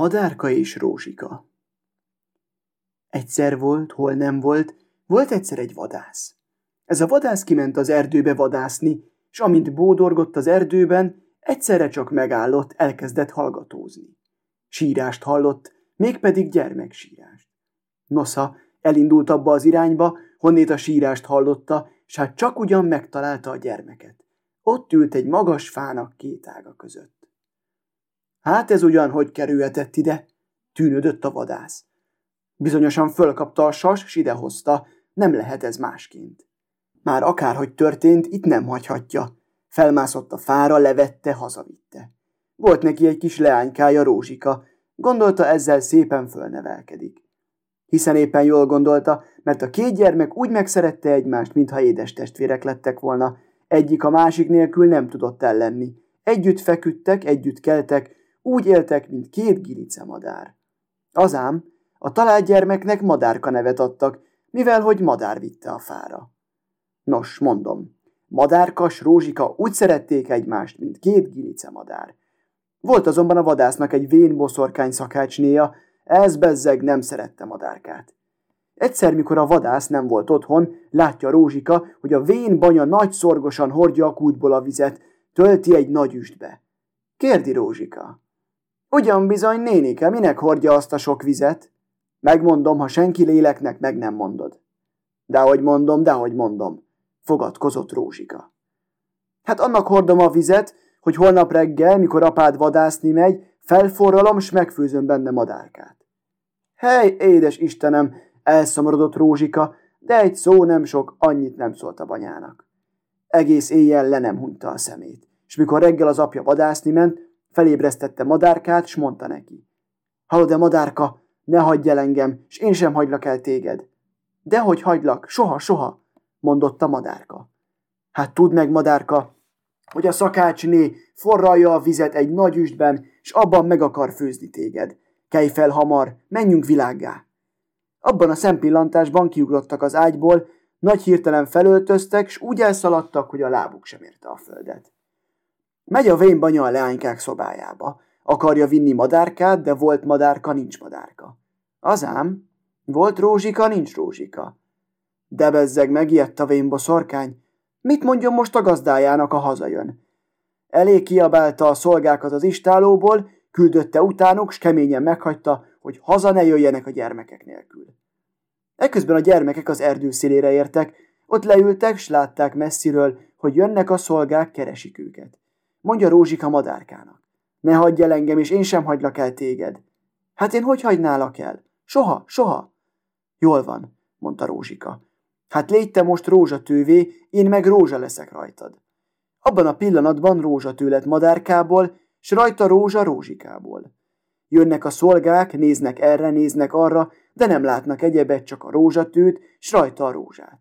Madárka és Rózsika Egyszer volt, hol nem volt, volt egyszer egy vadász. Ez a vadász kiment az erdőbe vadászni, és amint bódorgott az erdőben, egyszerre csak megállott, elkezdett hallgatózni. Sírást hallott, mégpedig gyermeksírást. Nosza elindult abba az irányba, honnét a sírást hallotta, s hát csak ugyan megtalálta a gyermeket. Ott ült egy magas fának két ága között. Hát ez ugyan hogy kerülhetett ide? Tűnődött a vadász. Bizonyosan fölkapta a sas, s idehozta, nem lehet ez másként. Már akárhogy történt, itt nem hagyhatja. Felmászott a fára, levette, hazavitte. Volt neki egy kis leánykája, Rózsika. Gondolta, ezzel szépen fölnevelkedik. Hiszen éppen jól gondolta, mert a két gyermek úgy megszerette egymást, mintha édes testvérek lettek volna. Egyik a másik nélkül nem tudott ellenni. Együtt feküdtek, együtt keltek, úgy éltek, mint két gilice madár. Azám, a talált gyermeknek madárka nevet adtak, mivel hogy madár vitte a fára. Nos, mondom, madárkas, rózsika úgy szerették egymást, mint két gilice madár. Volt azonban a vadásznak egy vén boszorkány szakácsnéja, ez bezzeg nem szerette madárkát. Egyszer, mikor a vadász nem volt otthon, látja Rózsika, hogy a vén banya nagy szorgosan hordja a kútból a vizet, tölti egy nagy üstbe. Kérdi Rózsika. Ugyan bizony, nénike, minek hordja azt a sok vizet? Megmondom, ha senki léleknek meg nem mondod. Dehogy mondom, dehogy mondom, fogadkozott Rózsika. Hát annak hordom a vizet, hogy holnap reggel, mikor apád vadászni megy, felforralom, s megfőzöm benne madárkát. Hely, édes Istenem, elszomorodott Rózsika, de egy szó nem sok, annyit nem szólt a banyának. Egész éjjel le nem hunyta a szemét, és mikor reggel az apja vadászni ment, felébresztette madárkát, s mondta neki. Hallod-e, madárka, ne hagyj el engem, s én sem hagylak el téged. Dehogy hagylak, soha, soha, mondotta madárka. Hát tudd meg, madárka, hogy a szakácsné forralja a vizet egy nagy üstben, s abban meg akar főzni téged. Kelj fel hamar, menjünk világgá! Abban a szempillantásban kiugrottak az ágyból, nagy hirtelen felöltöztek, s úgy elszaladtak, hogy a lábuk sem érte a földet. Megy a vénbanya a leánykák szobájába. Akarja vinni madárkát, de volt madárka, nincs madárka. Azám, volt rózsika, nincs rózsika. De bezzeg megijedt a vénboszorkány. Mit mondjon most a gazdájának, a hazajön? Elég kiabálta a szolgákat az istálóból, küldötte utánuk, s keményen meghagyta, hogy haza ne jöjjenek a gyermekek nélkül. Ekközben a gyermekek az erdő szélére értek, ott leültek, s látták messziről, hogy jönnek a szolgák, keresik őket. Mondja Rózsika madárkának. Ne hagyj el engem, és én sem hagylak el téged. Hát én hogy hagynálak el? Soha, soha. Jól van, mondta Rózsika. Hát légy te most rózsatővé, én meg rózsa leszek rajtad. Abban a pillanatban rózsatő lett madárkából, s rajta rózsa rózsikából. Jönnek a szolgák, néznek erre, néznek arra, de nem látnak egyebet, csak a rózsatőt, s rajta a rózsát.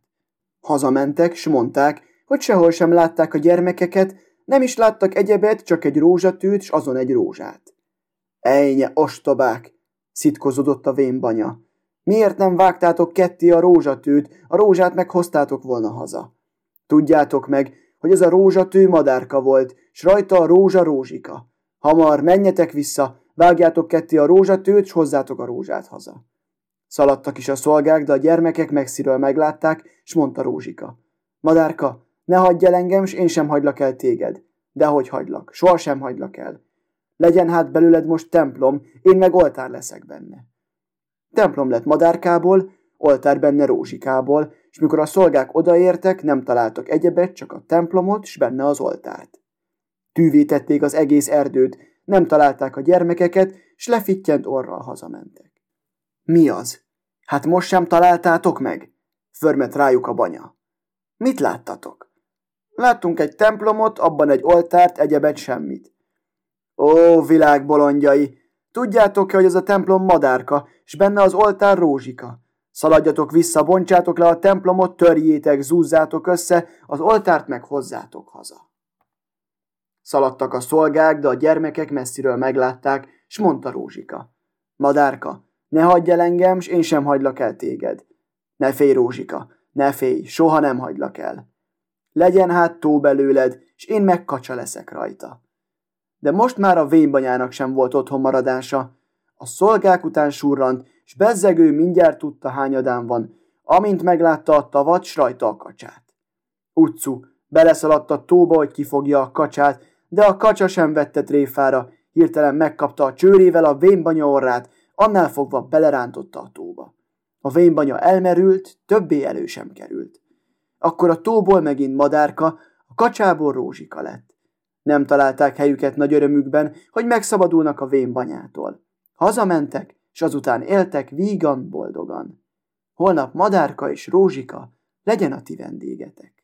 Hazamentek, s mondták, hogy sehol sem látták a gyermekeket, nem is láttak egyebet, csak egy rózsatőt, s azon egy rózsát. Ejnye, ostobák! szitkozodott a vénbanya. Miért nem vágtátok ketté a rózsatőt, a rózsát meghoztátok volna haza? Tudjátok meg, hogy ez a rózsatő madárka volt, s rajta a rózsa rózsika. Hamar menjetek vissza, vágjátok ketté a rózsatőt, s hozzátok a rózsát haza. Szaladtak is a szolgák, de a gyermekek megsziről meglátták, s mondta Rózsika. Madárka, ne hagyj el engem, s én sem hagylak el téged. De hogy hagylak, sohasem hagylak el. Legyen hát belőled most templom, én meg oltár leszek benne. Templom lett madárkából, oltár benne rózsikából, és mikor a szolgák odaértek, nem találtak egyebet, csak a templomot, s benne az oltárt. Tűvé tették az egész erdőt, nem találták a gyermekeket, s lefittyent orral hazamentek. Mi az? Hát most sem találtátok meg? Förmet rájuk a banya. Mit láttatok? Láttunk egy templomot, abban egy oltárt, egyebet semmit. Ó, világ bolondjai! Tudjátok-e, hogy ez a templom madárka, és benne az oltár rózsika? Szaladjatok vissza, bontsátok le a templomot, törjétek, zúzzátok össze, az oltárt meg hozzátok haza. Szaladtak a szolgák, de a gyermekek messziről meglátták, s mondta Rózsika. Madárka, ne hagyj el engem, s én sem hagylak el téged. Ne félj, Rózsika, ne félj, soha nem hagylak el. Legyen hát tó belőled, s én meg leszek rajta. De most már a vénbanyának sem volt otthon maradása. A szolgák után surrant, s bezzegő mindjárt tudta hányadán van, amint meglátta a tavat, s rajta a kacsát. Utcu beleszaladt a tóba, hogy kifogja a kacsát, de a kacsa sem vette tréfára, hirtelen megkapta a csőrével a vénbanya orrát, annál fogva belerántotta a tóba. A vénbanya elmerült, többé elő sem került. Akkor a tóból megint madárka, a kacsából rózsika lett. Nem találták helyüket nagy örömükben, hogy megszabadulnak a vénbanyától. Hazamentek, és azután éltek vígan, boldogan. Holnap madárka és rózsika legyen a ti vendégetek.